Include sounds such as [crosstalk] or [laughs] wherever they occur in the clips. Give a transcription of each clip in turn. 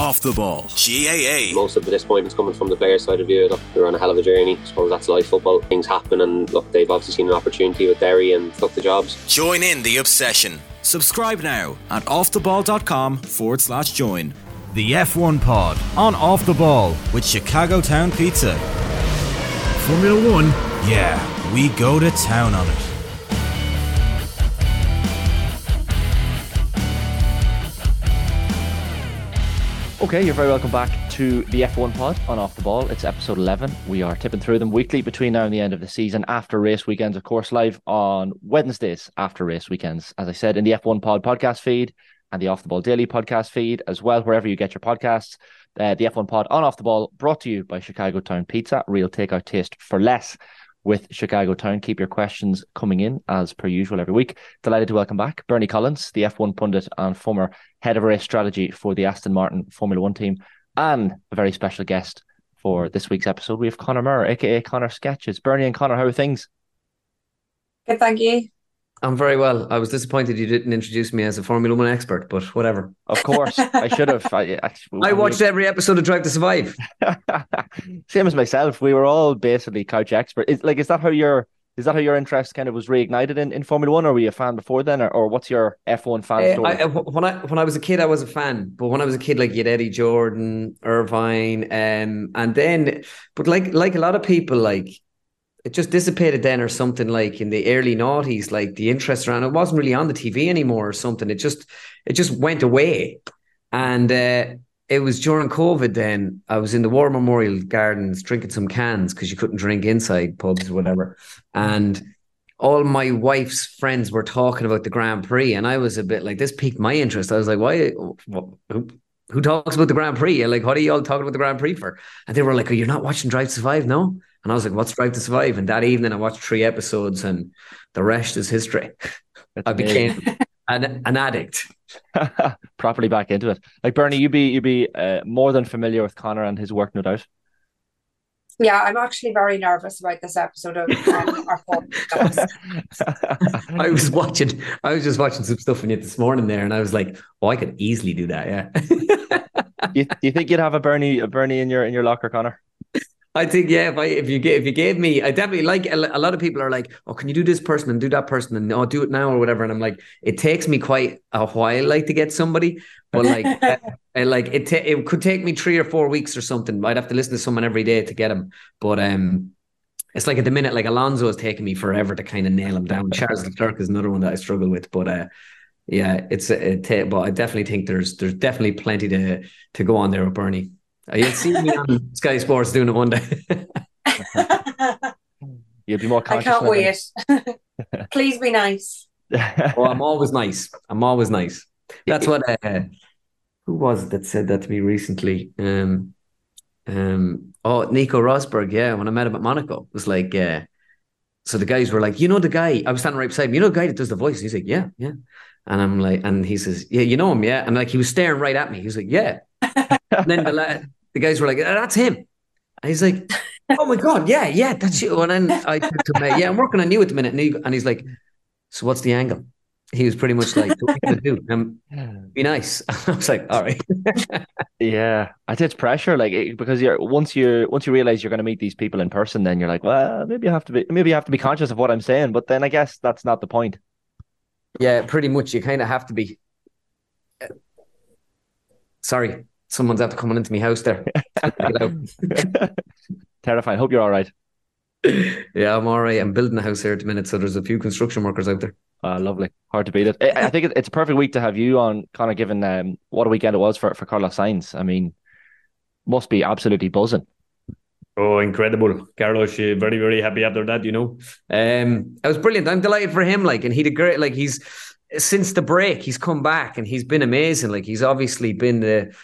Off the Ball. GAA. Most of the disappointment's coming from the player side of view. Look, they're on a hell of a journey. I suppose that's life football. Things happen, and look, they've obviously seen an opportunity with Derry and took the jobs. Join in the obsession. Subscribe now at offtheball.com forward slash join. The F1 Pod on Off the Ball with Chicago Town Pizza. Formula One? Yeah, we go to town on it. Okay, you're very welcome back to the F1 pod on Off the Ball. It's episode 11. We are tipping through them weekly between now and the end of the season after race weekends, of course, live on Wednesdays after race weekends. As I said, in the F1 pod podcast feed and the Off the Ball daily podcast feed as well, wherever you get your podcasts. Uh, the F1 pod on Off the Ball brought to you by Chicago Town Pizza, real takeout taste for less with Chicago Town. Keep your questions coming in as per usual every week. Delighted to welcome back Bernie Collins, the F1 pundit and former head of race strategy for the Aston Martin Formula One team, and a very special guest for this week's episode. We have Conor Moore, aka Conor Sketches. Bernie and Conor, how are things? Good, thank you. I'm very well. I was disappointed you didn't introduce me as a Formula One expert, but whatever. Of course, I should have. I, I, [laughs] I watched every episode of Drive to Survive. [laughs] Same as myself. We were all basically couch experts. Is, like, is that how your is that how your interest kind of was reignited in, in Formula One, or were you a fan before then, or, or what's your F one fan Uh, story? I, when I when I was a kid, I was a fan, but when I was a kid, like you had Eddie Jordan, Irvine, um, and then, but like like a lot of people, like it just dissipated then or something. Like in the early noughties, like the interest around it wasn't really on the TV anymore or something. It just it just went away, and uh, it was during COVID. Then I was in the War Memorial Gardens drinking some cans because you couldn't drink inside pubs or whatever, and all my wife's friends were talking about the Grand Prix, and I was a bit like this piqued my interest. I was like, why? Who, who talks about the Grand Prix? Like, what are you all talking about the Grand Prix for? And they were like, oh, you're not watching Drive to Survive, no? And I was like, what's Drive to Survive? And that evening, I watched three episodes, and the rest is history. [laughs] I became an, an addict. [laughs] properly back into it. Like Bernie, you'd be you'd be uh, more than familiar with Conor and his work, no doubt. Yeah, I'm actually very nervous about this episode of um, our podcast. [laughs] I was watching, I was just watching some stuff in it this morning there, and I was like, oh, I could easily do that. Yeah. do, [laughs] you, do you think you'd have a Bernie a Bernie in your in your locker, Conor? I think yeah. If I if you gave if you gave me, I definitely like a, a lot of people are like, oh, can you do this person and do that person and oh, do it now or whatever. And I'm like, it takes me quite a while, like to get somebody, but like, [laughs] uh, like it ta- it could take me three or four weeks or something. I'd have to listen to someone every day to get him, but um. It's like at the minute, like Alonso is taking me forever to kind of nail him down. Charles Leclerc is another one that I struggle with, but uh, yeah, it's a, it, but I definitely think there's there's definitely plenty to to go on there with Bernie. You'll see me [laughs] on Sky Sports doing it one day. [laughs] You'd be more I can't than wait. [laughs] Please be nice. oh, I'm always nice. I'm always nice. That's what. Uh, who was it that said that to me recently? Um, um, oh, Nico Rosberg. Yeah, when I met him at Monaco, it was like, uh, so the guys were like, you know, the guy. I was standing right beside him. You know, the guy that does the voice. He's like, yeah, yeah. And I'm like, and he says, yeah, you know him, yeah. And like, he was staring right at me. He was like, yeah. And then the la- the guys were like, "Ah, that's him. And he's like, oh my god, yeah, yeah, that's you. And then I said to him, yeah, I'm working on you at the minute. And, he, and he's like, so what's the angle? He was pretty much like, what are you do? Um, [laughs] be nice. [laughs] I was like, all right. yeah, I think it's pressure, like it- because you're once you once you realize you're going to meet these people in person, then you're like, well, maybe you have to be maybe you have to be conscious of what I'm saying. But then I guess that's not the point. yeah, pretty much. You kind of have to be. Sorry, someone's after coming into my house there. [laughs] Terrifying. Hope you're all right. yeah, I'm all right. I'm building a house here at the minute, so there's a few construction workers out there. Uh, lovely. Hard to beat it. I, I think it's a perfect week to have you on, kind of given um, what a weekend it was for, for Carlos Sainz. I mean, must be absolutely buzzing. Oh, incredible. Carlos, uh, very, very happy after that, you know. Um, it was brilliant. I'm delighted for him. Like, and he did great. Like, he's since the break, he's come back and he's been amazing. Like, he's obviously been the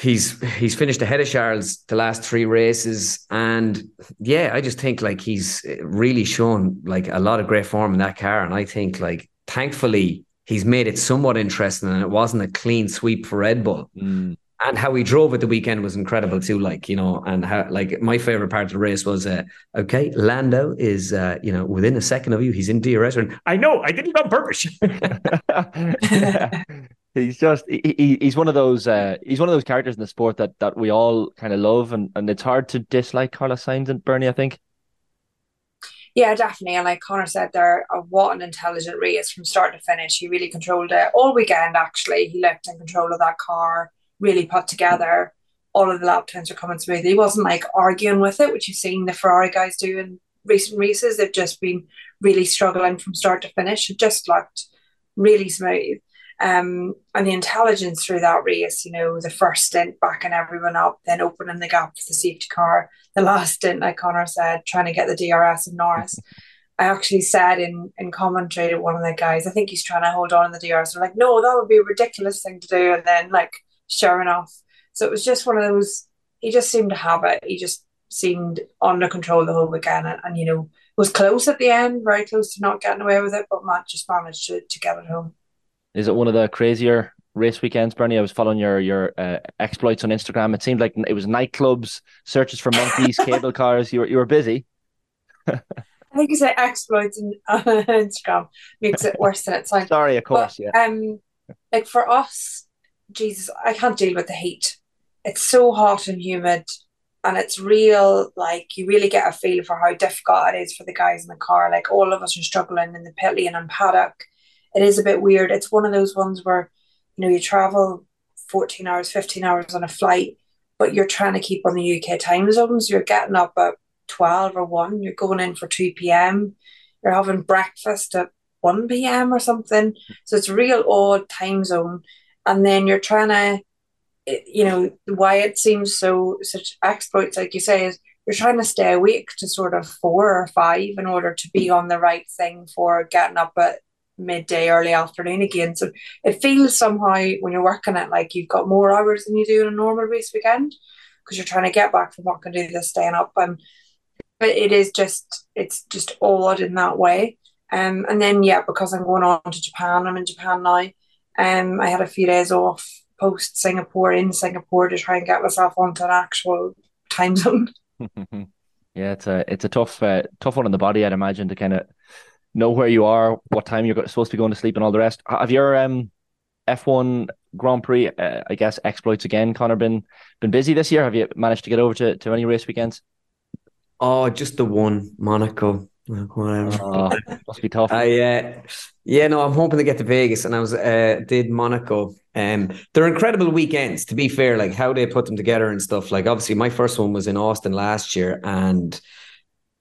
he's he's finished ahead of Charles the last three races. And yeah, I just think like he's really shown like a lot of great form in that car. And I think like thankfully he's made it somewhat interesting and it wasn't a clean sweep for Red Bull. Mm. And how he drove it the weekend was incredible too. Like, you know, and how like my favorite part of the race was uh okay, Lando is uh, you know, within a second of you, he's in DRS. And I know, I did it on purpose. [laughs] [laughs] he's just he, he's one of those uh, he's one of those characters in the sport that that we all kind of love and, and it's hard to dislike Carlos Sainz and Bernie I think. Yeah definitely and like Conor said there uh, what an intelligent race from start to finish. He really controlled it all weekend actually. He looked in control of that car really put together. All of the lap times are coming smooth. He wasn't like arguing with it which you've seen the Ferrari guys do in recent races. They've just been really struggling from start to finish. It just looked really smooth um, and the intelligence through that race, you know, the first stint backing everyone up, then opening the gap for the safety car. The last stint, like Conor said, trying to get the DRS of Norris. [laughs] I actually said in, in commentary to one of the guys, I think he's trying to hold on in the DRS. They're like, no, that would be a ridiculous thing to do. And then, like, sure enough. So it was just one of those, he just seemed to have it. He just seemed under control the whole weekend. And, and you know, was close at the end, very close to not getting away with it, but Matt just managed to, to get it home. Is it one of the crazier race weekends, Bernie? I was following your your uh, exploits on Instagram. It seemed like it was nightclubs, searches for monkeys, [laughs] cable cars. You were you were busy. I think you say exploits [laughs] on Instagram makes it worse than it sounds. Sorry, of course, but, yeah. Um, like for us, Jesus, I can't deal with the heat. It's so hot and humid, and it's real. Like you really get a feel for how difficult it is for the guys in the car. Like all of us are struggling in the pit lane and paddock it is a bit weird. It's one of those ones where, you know, you travel 14 hours, 15 hours on a flight, but you're trying to keep on the UK time zones. You're getting up at 12 or 1, you're going in for 2 p.m., you're having breakfast at 1 p.m. or something. So it's a real odd time zone. And then you're trying to, eh, you know, why it seems so, such exploits, like you say, is you're trying to stay awake to sort of four or five in order to be on the right thing for getting up at midday, early afternoon again. So it feels somehow when you're working it like you've got more hours than you do in a normal race weekend because you're trying to get back from work and do this staying up. And but it is just it's just odd in that way. Um, and then yeah, because I'm going on to Japan, I'm in Japan now. Um, I had a few days off post Singapore in Singapore to try and get myself onto an actual time zone. [laughs] yeah, it's a it's a tough uh, tough one on the body, I'd imagine, to kind of know where you are, what time you're supposed to be going to sleep, and all the rest. Have your um, F1 Grand Prix, uh, I guess, exploits again, Conor, been been busy this year? Have you managed to get over to, to any race weekends? Oh, just the one, Monaco. Whatever. Oh, must be tough. I, uh, yeah, no, I'm hoping to get to Vegas, and I was uh, did Monaco. Um, they're incredible weekends. To be fair, like how they put them together and stuff. Like obviously, my first one was in Austin last year, and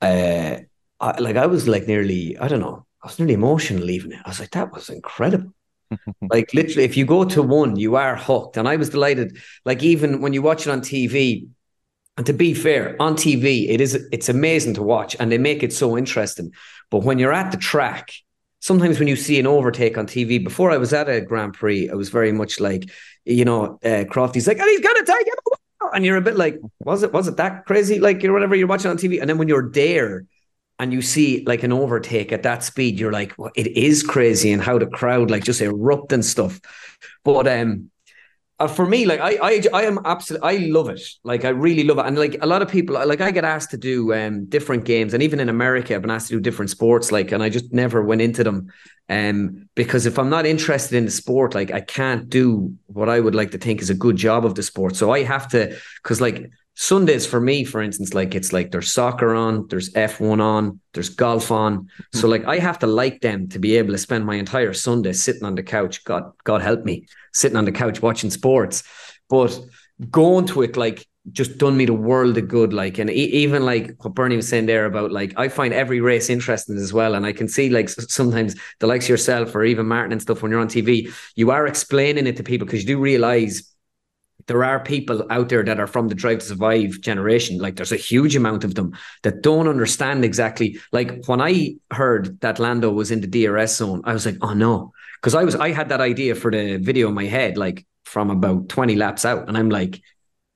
uh, I, like I was like nearly, I don't know, I was nearly emotional leaving it. I was like, that was incredible. [laughs] like literally, if you go to one, you are hooked. And I was delighted. Like even when you watch it on TV, and to be fair, on TV, it is it's amazing to watch, and they make it so interesting. But when you're at the track, sometimes when you see an overtake on TV, before I was at a Grand Prix, I was very much like, you know, uh, Crofty's like, and he's gonna take it, and you're a bit like, was it was it that crazy? Like you know, whatever you're watching on TV, and then when you're there and you see like an overtake at that speed, you're like, well, it is crazy and how the crowd like just erupt and stuff. But um, uh, for me, like I, I, I am absolutely, I love it. Like I really love it, and like a lot of people, like I get asked to do um different games, and even in America, I've been asked to do different sports. Like, and I just never went into them, um, because if I'm not interested in the sport, like I can't do what I would like to think is a good job of the sport. So I have to, because like Sundays for me, for instance, like it's like there's soccer on, there's F1 on, there's golf on. So hmm. like I have to like them to be able to spend my entire Sunday sitting on the couch. God, God help me, sitting on the couch watching sports. But going to it like just done me the world of good. Like, and even like what Bernie was saying there about like, I find every race interesting as well. And I can see like sometimes the likes of yourself or even Martin and stuff when you're on TV, you are explaining it to people because you do realize there are people out there that are from the Drive to Survive generation. Like there's a huge amount of them that don't understand exactly. Like when I heard that Lando was in the DRS zone, I was like, oh no. Because I was I had that idea for the video in my head, like from about 20 laps out. And I'm like,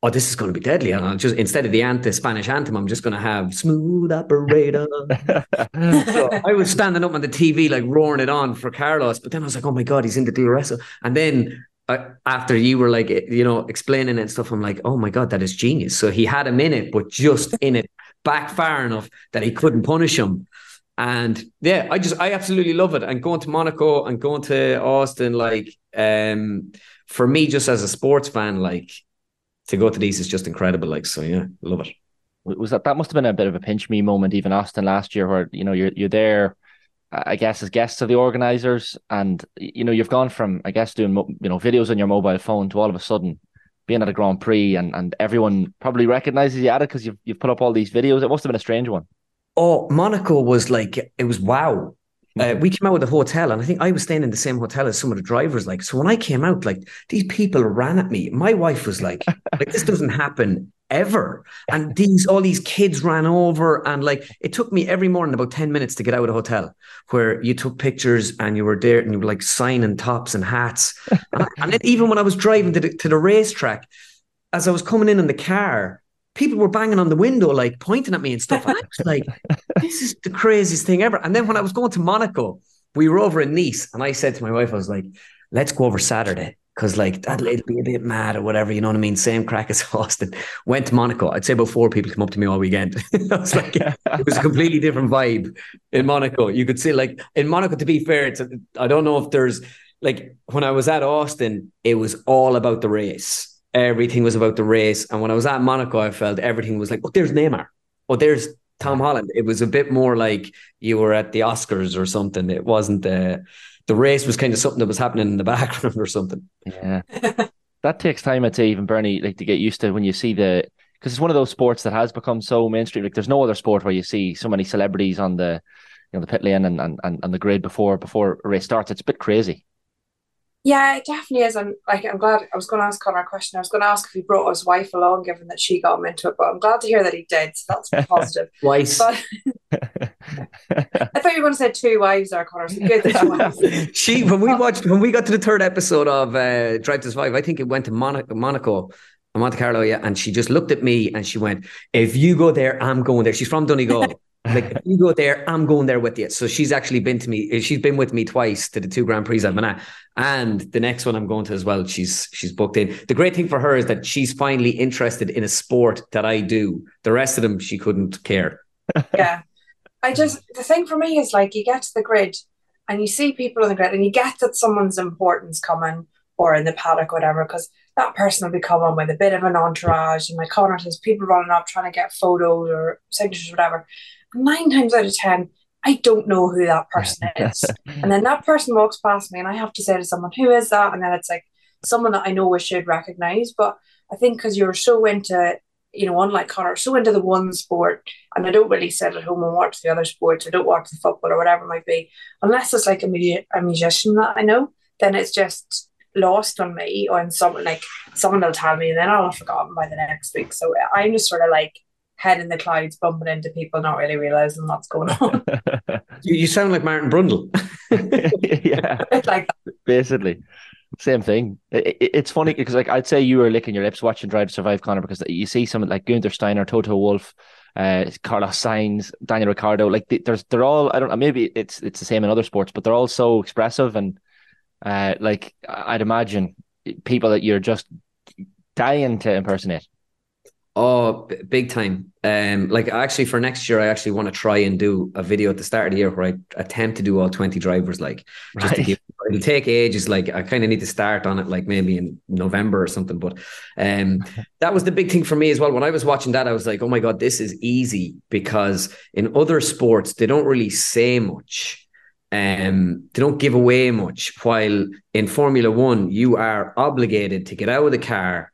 oh, this is going to be deadly. And I'll just instead of the ant- the Spanish anthem, I'm just going to have smooth operator. [laughs] so I was standing up on the TV, like roaring it on for Carlos. But then I was like, oh my God, he's in the DRS. And then after you were like, you know, explaining and stuff, I'm like, oh my God, that is genius. So he had him in it, but just in it back far enough that he couldn't punish him. And yeah, I just, I absolutely love it. And going to Monaco and going to Austin, like, um, for me, just as a sports fan, like to go to these is just incredible. Like, so yeah, love it. Was that that must have been a bit of a pinch me moment, even Austin last year, where you know you're you're there, I guess as guests of the organizers, and you know you've gone from I guess doing you know videos on your mobile phone to all of a sudden being at a Grand Prix, and and everyone probably recognizes you at it because you've you've put up all these videos. It must have been a strange one. Oh, Monaco was like it was wow. Uh, mm-hmm. we came out with a hotel, and I think I was staying in the same hotel as some of the drivers. Like, so when I came out, like these people ran at me. My wife was like, [laughs] "Like this doesn't happen ever." And these all these kids ran over, and like it took me every morning about ten minutes to get out of the hotel, where you took pictures and you were there and you were like signing tops and hats. [laughs] and, and then even when I was driving to the, to the racetrack, as I was coming in in the car, people were banging on the window, like pointing at me and stuff. And I was like, this is the craziest thing ever. And then when I was going to Monaco, we were over in Nice, and I said to my wife, I was like, let's go over Saturday. Cause like that'll it'll be a bit mad or whatever, you know what I mean? Same crack as [laughs] Austin. Went to Monaco. I'd say about four people come up to me all weekend. [laughs] I was like, it was a [laughs] completely different vibe in Monaco. You could see like in Monaco, to be fair, it's I don't know if there's like when I was at Austin, it was all about the race everything was about the race. And when I was at Monaco, I felt everything was like, oh, there's Neymar. Oh, there's Tom Holland. It was a bit more like you were at the Oscars or something. It wasn't the the race was kind of something that was happening in the [laughs] background or something. Yeah. that takes time, I'd say, even Bernie, like to get used to when you see the because it's one of those sports that has become so mainstream. Like there's no other sport where you see so many celebrities on the you know the pit lane and and, and, the grid before before a race starts. It's a bit crazy. Yeah, it definitely is. I'm like I'm glad I was going to ask Conor a question. I was going to ask if he brought his wife along, given that she got him into it. But I'm glad to hear that he did. So that's [laughs] positive. Twice. But, [laughs] I thought you were going to say two wives there, Conor. So good [laughs] she when we watched when we got to the third episode of uh, Drive to Survive, I think it went to Monaco, Monaco, Monte Carlo, yeah, and she just looked at me and she went, "If you go there, I'm going there." She's from Donegal. Like you go there, I'm going there with you. So she's actually been to me. She's been with me twice to the two Grand Prix I've been at, and the next one I'm going to as well. She's she's booked in. The great thing for her is that she's finally interested in a sport that I do. The rest of them, she couldn't care. Yeah, I just the thing for me is like you get to the grid and you see people on the grid and you get that someone's importance coming or in the paddock, or whatever, because that person will be coming with a bit of an entourage. And my Conor has people running up trying to get photos or signatures, or whatever nine times out of 10, I don't know who that person [laughs] is. and then that person walks past me and I have to say to someone, who is that? And then it's like someone that I know I should recognize. But I think because you're so into, you know, unlike Conor, so into the one sport, and I don't really sit at home and watch the other sports, I don't watch the football or whatever it might be, unless it's like a, mu- a musician that I know, then it's just lost on me or someone like someone will tell me and then I'll have forgotten by the next week. So I'm just sort of like head in the clouds, bumping into people, not really realizing what's going on. [laughs] you, you sound like Martin Brundle. [laughs] [laughs] yeah, like basically. Same thing. It, it, it's funny because, like, I'd say you were licking your lips watching Drive to Survive, Conor, because you see someone like Gunther Steiner, Toto Wolff, uh, Carlos Sainz, Daniel Ricciardo. Like, they, there's they're all. I don't know. Maybe it's it's the same in other sports, but they're all so expressive and, uh, like I'd imagine people that you're just dying to impersonate. Oh, b- big time. Um, like actually for next year, I actually want to try and do a video at the start of the year where I attempt to do all 20 drivers, like just right. to give it'll take ages. Like I kind of need to start on it, like maybe in November or something. But um, [laughs] that was the big thing for me as well. When I was watching that, I was like, oh my God, this is easy because in other sports, they don't really say much. Um, they don't give away much. While in Formula One, you are obligated to get out of the car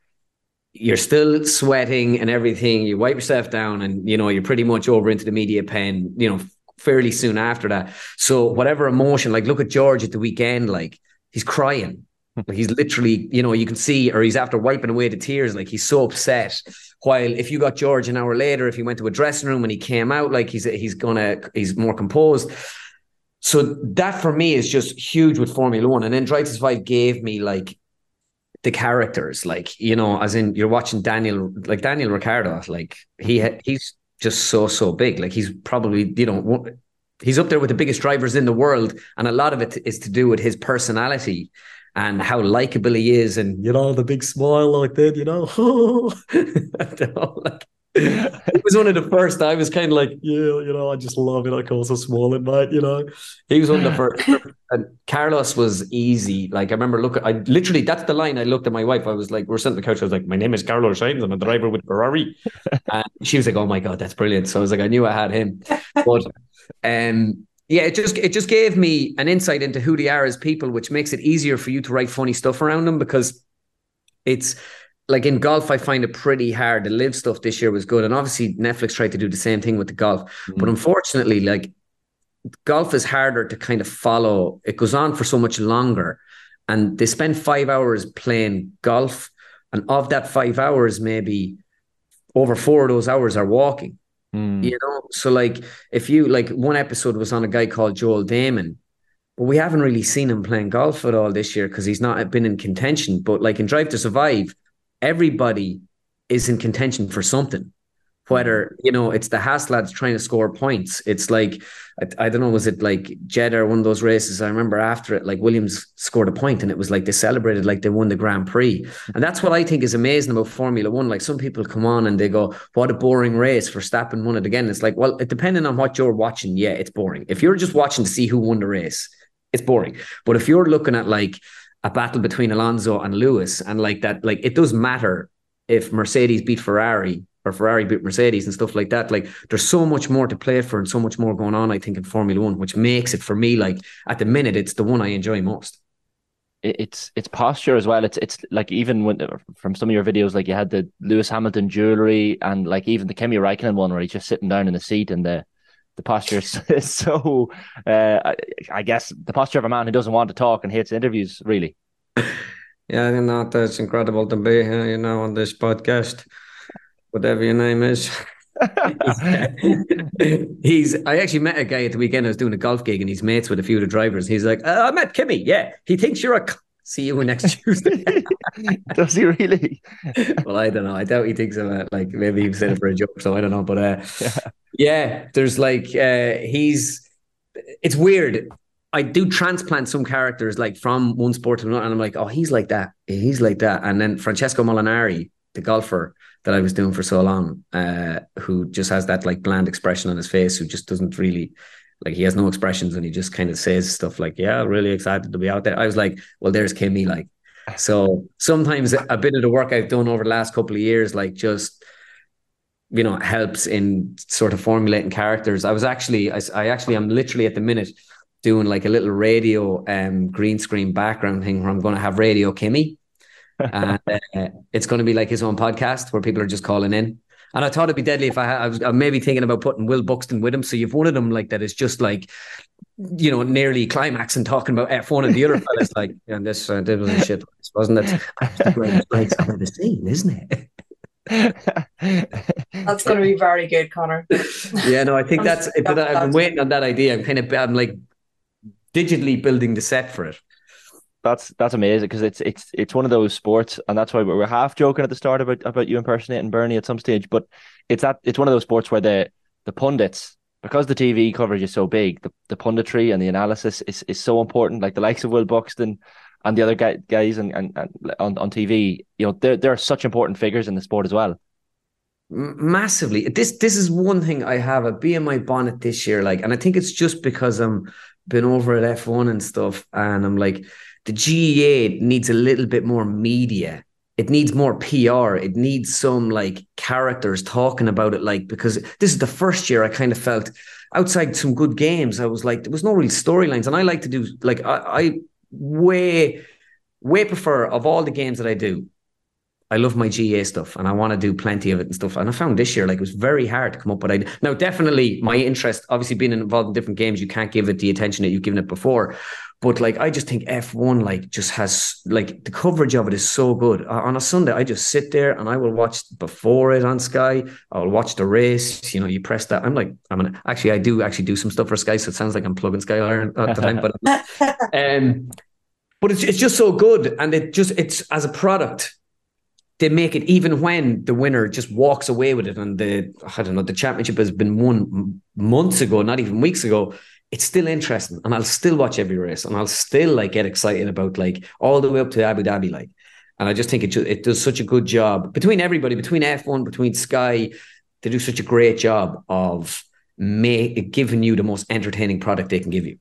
you're still sweating and everything. You wipe yourself down, and you know you're pretty much over into the media pen. You know, fairly soon after that. So whatever emotion, like look at George at the weekend, like he's crying. Hmm. Like he's literally, you know, you can see, or he's after wiping away the tears, like he's so upset. While if you got George an hour later, if he went to a dressing room and he came out, like he's he's gonna he's more composed. So that for me is just huge with Formula One. And then Drive to Survive gave me like the characters, like you know, as in you're watching Daniel, like Daniel Ricciardo, like he he's just so so big. Like he's probably you know he's up there with the biggest drivers in the world, and a lot of it is to do with his personality and how likable he is, and you know the big smile like that, you know, [laughs] [laughs] like he was one of the first. I was kind of like, yeah, you know, I just love it. I call so small and mate, you know. He was one of the first. [laughs] And Carlos was easy. Like I remember looking, I literally that's the line I looked at my wife. I was like, we're sitting on the couch. I was like, my name is Carlos Sainz. I'm a driver with Ferrari. And she was like, oh my god, that's brilliant. So I was like, I knew I had him. But um, yeah, it just it just gave me an insight into who they are as people, which makes it easier for you to write funny stuff around them because it's like in golf, I find it pretty hard. The live stuff this year was good, and obviously Netflix tried to do the same thing with the golf. Mm. But unfortunately, like golf is harder to kind of follow. It goes on for so much longer, and they spend five hours playing golf, and of that five hours, maybe over four of those hours are walking. Mm. You know, so like if you like one episode was on a guy called Joel Dahmen, but we haven't really seen him playing golf at all this year because he's not been in contention. But like in Drive to Survive, everybody is in contention for something. Whether mm-hmm. you know it's the Haas lads trying to score points, it's like I, I don't know, was it like Jeddah one of those races? I remember after it, like Williams scored a point, and it was like they celebrated like they won the Grand Prix, and that's what I think is amazing about Formula One. Like some people come on and they go, "What a boring race!" For Verstappen won it again. It's like, well, it, depending on what you're watching, yeah, it's boring. If you're just watching to see who won the race, it's boring. But if you're looking at like a battle between Alonso and Lewis, and like that, like it does matter if Mercedes beat Ferrari or Ferrari beat Mercedes and stuff like that. Like there's so much more to play for and so much more going on, I think, in Formula One, which makes it for me like at the minute it's the one I enjoy most. It's it's posture as well. It's it's like even when from some of your videos, like you had the Lewis Hamilton jewelry and like even the Kimi Raikkonen one where he's just sitting down in the seat and the the posture is [laughs] so uh, I guess the posture of a man who doesn't want to talk and hates interviews really. Yeah, you know, it's incredible to be here, you know, on this podcast, whatever your name is. [laughs] he's I actually met a guy at the weekend. I was doing a golf gig and he's mates with a few of the drivers. He's like, uh, I met Kimi Yeah. He thinks you're a see you next [laughs] Tuesday. Does he really? well, I don't know. I doubt he thinks of it. Like maybe he said it for a joke, so I don't know. But uh, yeah. Yeah, there's like uh, he's. It's weird. I do transplant some characters like from one sport to another, and I'm like, oh, he's like that, he's like that, and then Francesco Molinari, the golfer that I was doing for so long, uh, who just has that like bland expression on his face, who just doesn't really like he has no expressions and he just kind of says stuff like, "Yeah, really excited to be out there." I was like, "Well, there's Kimi, Like, so sometimes a bit of the work I've done over the last couple of years, like just you know, helps in sort of formulating characters. I was actually, I, I actually, I'm literally at the minute doing like a little radio um green screen background thing where I'm going to have Radio Kimi [laughs] and uh, it's going to be like his own podcast where people are just calling in. And I thought it'd be deadly if I, had, I was I'm maybe thinking about putting Will Buxton with him. So you've one of them like that is just like, you know, nearly climaxing talking about F1 and the other [laughs] fella's like, yeah, this, uh, this was shit, wasn't it? [laughs] That's the greatest race I've ever seen, isn't it? That's going to be very good, Conor. yeah, no, I think that's. But I've been waiting on that idea. I'm kind of, I'm like digitally building the set for it. That's that's amazing because it's it's it's one of those sports, and that's why we're half joking at the start about about you impersonating Bernie at some stage. But it's that it's one of those sports where the the pundits, because the TV coverage is so big, the, the punditry and the analysis is, is so important. Like the likes of Will Buxton and the other guy, guys and, and, and on, on TV, you know, they're they're such important figures in the sport as well. Massively. This this is one thing I have a bee in my bonnet this year. Like, and I think it's just because I'm been over at F1 and stuff, and I'm like, the GAA needs a little bit more media. It needs more PR. It needs some like characters talking about it, like because this is the first year I kind of felt outside some good games. I was like, there was no real storylines, and I like to do like I, I way way prefer of all the games that I do. I love my GA stuff and I want to do plenty of it and stuff. And I found this year like it was very hard to come up with. I now definitely my interest, obviously being involved in different games, you can't give it the attention that you've given it before. But like I just think F1 like just has like the coverage of it is so good. On a Sunday, I just sit there and I will watch before it on Sky. I'll watch the race. You know, you press that. I'm like, I'm gonna actually I do actually do some stuff for Sky, so it sounds like I'm plugging Sky Iron at the time. But [laughs] um but it's it's just so good. And it just it's as a product, they make it even when the winner just walks away with it and the I don't know the championship has been won months ago, not even weeks ago. It's still interesting, and I'll still watch every race, and I'll still like get excited about like all the way up to Abu Dhabi, like. And I just think it it does such a good job between everybody, between F1, between Sky, they do such a great job of make, giving you the most entertaining product they can give you.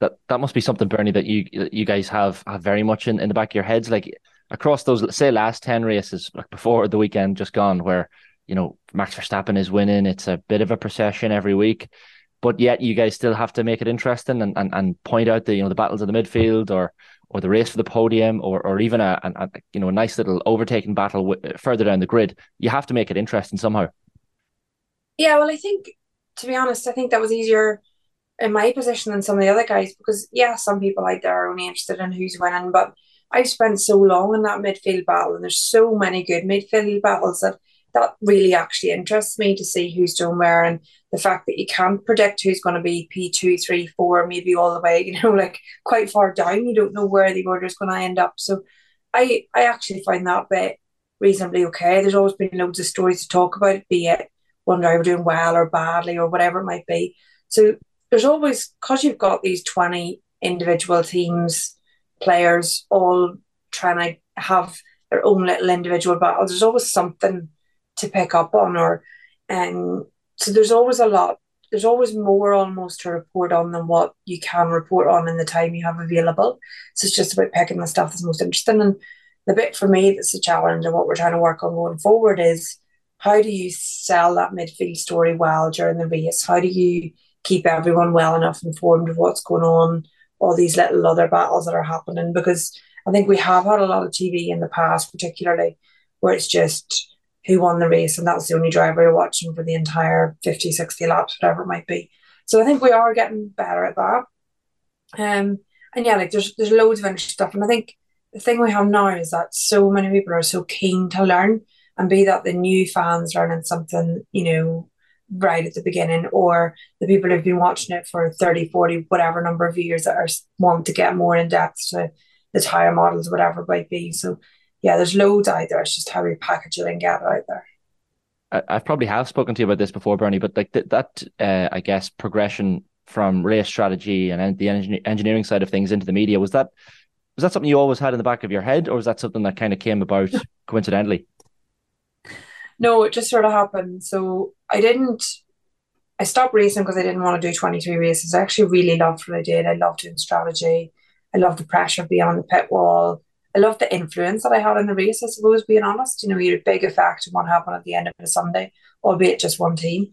That that must be something, Bernie, that you you guys have have very much in, in the back of your heads. Like across those, say, last ten races, like before the weekend just gone, where you know Max Verstappen is winning. It's a bit of a procession every week, but yet you guys still have to make it interesting and and, and point out the you know the battles in the midfield or or the race for the podium or or even a, a, a you know a nice little overtaking battle further down the grid. You have to make it interesting somehow. Yeah, well, I think to be honest, I think that was easier in my position than some of the other guys because yeah, some people out there are only interested in who's winning, but I've spent so long in that midfield battle, and there's so many good midfield battles that that really actually interests me to see who's doing where and the fact that you can't predict who's going to be P2, 3, 4, maybe all the way, [laughs] you know, like quite far down. You don't know where the order is going to end up. So I I actually find that bit reasonably okay. There's always been loads of stories to talk about, be it one driver doing well or badly or whatever it might be. So there's always, because you've got these 20 individual teams, players all trying to have their own little individual battles, there's always something to pick up on or um so there's always a lot there's always more almost to report on than what you can report on in the time you have available. So it's just about picking the stuff that's most interesting. And the bit for me that's a challenge and what we're trying to work on going forward is how do you sell that midfield story well during the race? How do you keep everyone well enough informed of what's going on, all these little other battles that are happening? Because I think we have had a lot of TV in the past, particularly where it's just who won the race and that was the only driver you're watching for the entire 50 60 laps whatever it might be. So i think we are getting better at that. Um and yeah like there's there's loads of interesting stuff. And i think the thing we have now is that so many people are so keen to learn and be that the new fans learning something you know right at the beginning or the people who've been watching it for 30 40 whatever number of years that are want to get more in depth to the tire models whatever it might be. So yeah, there's loads out there. It's just how we package it and get it out there. I, have probably have spoken to you about this before, Bernie, but like th- that, uh, I guess progression from race strategy and the engineering side of things into the media was that was that something you always had in the back of your head, or was that something that kind of came about [laughs] coincidentally? No, it just sort of happened. So I didn't. I stopped racing because I didn't want to do 23 races. I actually really loved what I did. I loved doing strategy. I loved the pressure on the pit wall. I love the influence that I had in the race, I suppose, being honest. You know, you had a big effect on what happened at the end of the Sunday, albeit just one team.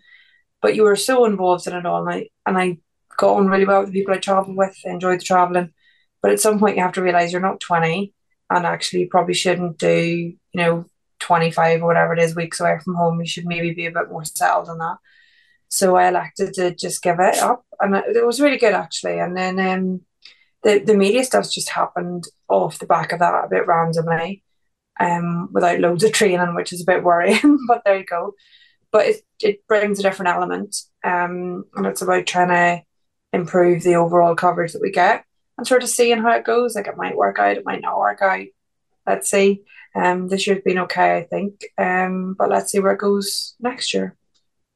But you were so involved in it all night. And I got on really well with the people I travelled with, I enjoyed the travelling. But at some point, you have to realise you're not 20 and actually you probably shouldn't do, you know, 25 or whatever it is weeks away from home. You should maybe be a bit more settled than that. So I elected to just give it up. And it was really good, actually. And then, um, the, the media stuff's just happened off the back of that a bit randomly, um, without loads of training, which is a bit worrying, [laughs] but there you go. But it, it brings a different element, um, and it's about trying to improve the overall coverage that we get and sort of seeing how it goes. Like it might work out, it might not work out. Let's see. Um, this year's been okay, I think. Um, but let's see where it goes next year.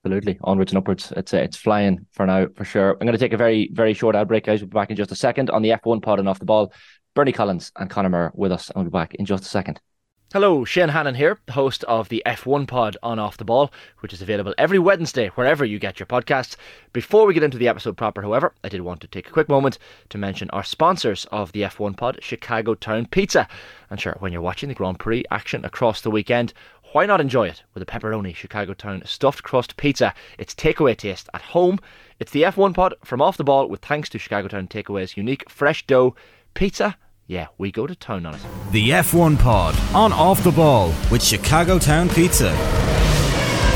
Absolutely, onwards and upwards. It's uh, it's flying for now for sure. I'm going to take a very very short ad break, guys. We'll be back in just a second on the F1 pod and off the ball. Bernie Collins and Conor Moore with us, and we'll be back in just a second. Hello, Shane Hannon here, host of the F1 pod on Off the Ball, which is available every Wednesday wherever you get your podcasts. Before we get into the episode proper, however, I did want to take a quick moment to mention our sponsors of the F1 pod, Chicago Town Pizza. And sure, when you're watching the Grand Prix action across the weekend, why not enjoy it with a pepperoni Chicago Town stuffed crust pizza? It's takeaway taste at home. It's the F1 pod from off the ball with thanks to Chicago Town Takeaway's unique fresh dough pizza. Yeah, we go to town on it. The F1 pod on off the ball with Chicago Town Pizza.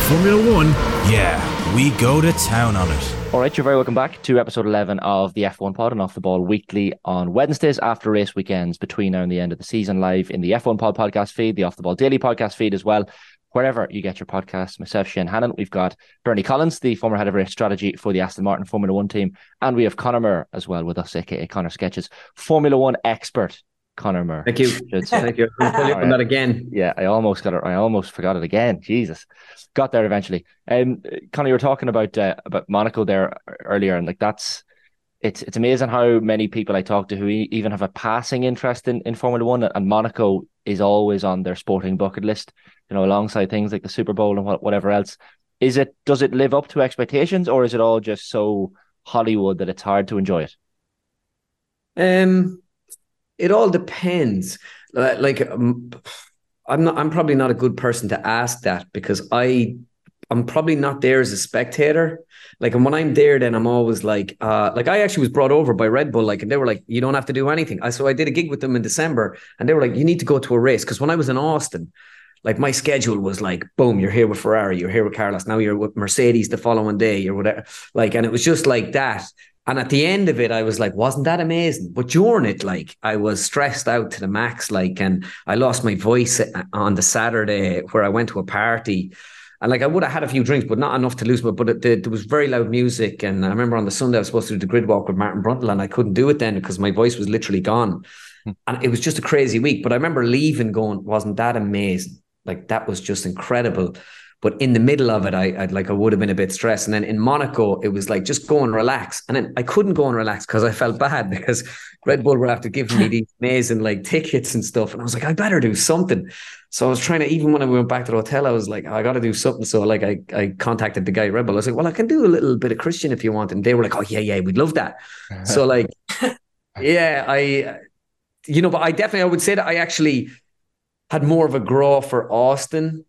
Formula One, yeah, we go to town on it. All right, you're very welcome back to episode 11 of the F1 Pod and Off the Ball weekly on Wednesdays after race weekends between now and the end of the season, live in the F1 Pod podcast feed, the Off the Ball Daily podcast feed as well. Wherever you get your podcasts, myself, Shane Hannon, we've got Bernie Collins, the former head of race strategy for the Aston Martin Formula One team, and we have Conor Moore as well with us, aka Conor Sketches, Formula One expert Conor Moore. Thank you. [laughs] Thank you. I'm on that again. Yeah, I almost got it. I almost forgot it again. Jesus, got there eventually. Um, Conor, you were talking about uh, about Monaco there earlier, and like that's it's it's amazing how many people I talk to who even have a passing interest in, in Formula One and Monaco is always on their sporting bucket list, you know, alongside things like the Super Bowl and whatever else. Is it does it live up to expectations or is it all just so Hollywood that it's hard to enjoy it? Um, it all depends. Like, um, I'm not. I'm probably not a good person to ask that because I I'm probably not there as a spectator. Like, and when I'm there, then I'm always like, uh, like I actually was brought over by Red Bull, like, and they were like, you don't have to do anything. I so I did a gig with them in December, and they were like, you need to go to a race because when I was in Austin, like my schedule was like, boom, you're here with Ferrari, you're here with Carlos, now you're with Mercedes the following day, or whatever. Like, and it was just like that. And at the end of it, I was like, wasn't that amazing? But during it, like, I was stressed out to the max, like, and I lost my voice on the Saturday where I went to a party and like I would have had a few drinks, but not enough to lose. But but it, there was very loud music, and I remember on the Sunday I was supposed to do the grid walk with Martin Brundle, and I couldn't do it then because my voice was literally gone, hmm. and it was just a crazy week. But I remember leaving, going, wasn't that amazing? Like that was just incredible. But in the middle of it, I I'd like I would have been a bit stressed. And then in Monaco, it was like just go and relax. And then I couldn't go and relax because I felt bad [laughs] because Red Bull were after giving me [laughs] these amazing like tickets and stuff. And I was like, I better do something. So I was trying to even when I went back to the hotel, I was like, oh, I gotta do something. So like I I contacted the guy Red Bull. I was like, Well, I can do a little bit of Christian if you want. And they were like, Oh yeah, yeah, we'd love that. so [laughs] like yeah, I you know, but I definitely I would say that I actually had more of a grow for Austin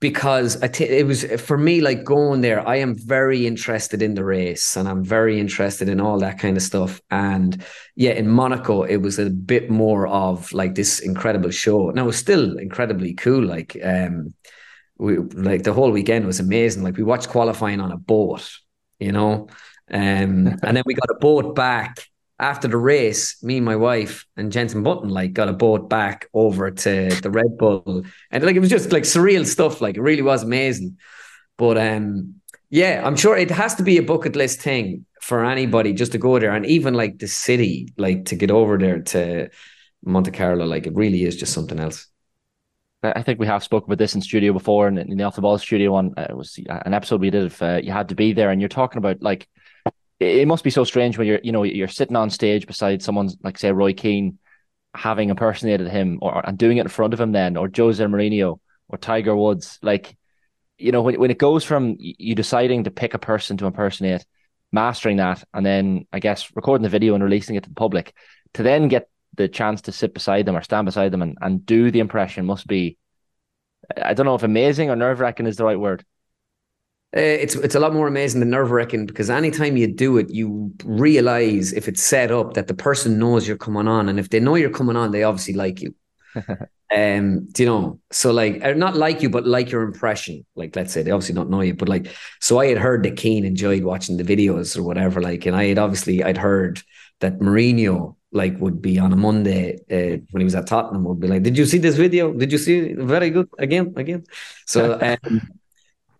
because it was for me like going there i am very interested in the race and i'm very interested in all that kind of stuff. And yeah in monaco it was a bit more of like this incredible show. Now it was still incredibly cool like um we like the whole weekend was amazing. Like we watched qualifying on a boat you know? Um and then we got a boat back after the race, me and my wife and Jensen Button like got a boat back over to the Red Bull, and like it was just like surreal stuff. Like it really was amazing. But um, yeah, I'm sure it has to be a bucket list thing for anybody just to go there, and even like the city, like to get over there to Monte Carlo, like it really is just something else. I think we have spoken about this in studio before, and in the the ball studio one, uh, it was an episode we did of uh, you had to be there, and you're talking about like it must be so strange when you're you know you're sitting on stage beside someone like say Roy Keane having impersonated him or and doing it in front of him then or Jose Mourinho or Tiger Woods. Like you know when when it goes from you deciding to pick a person to impersonate mastering that and then I guess recording the video and releasing it to the public to then get the chance to sit beside them or stand beside them and, and do the impression must be I don't know if amazing or nerve wracking is the right word it's it's a lot more amazing than nerve wracking because anytime you do it, you realize if it's set up that the person knows you're coming on, and if they know you're coming on, they obviously like you. [laughs] um, do you know? So like, uh, not like you, but like your impression. Like, let's say they obviously don't know you, but like, so I had heard that Keane enjoyed watching the videos or whatever. Like, and I had obviously I'd heard that Mourinho like would be on a Monday uh, when he was at Tottenham would be like, "Did you see this video? Did you see? Very good again, again." So. [laughs] Um,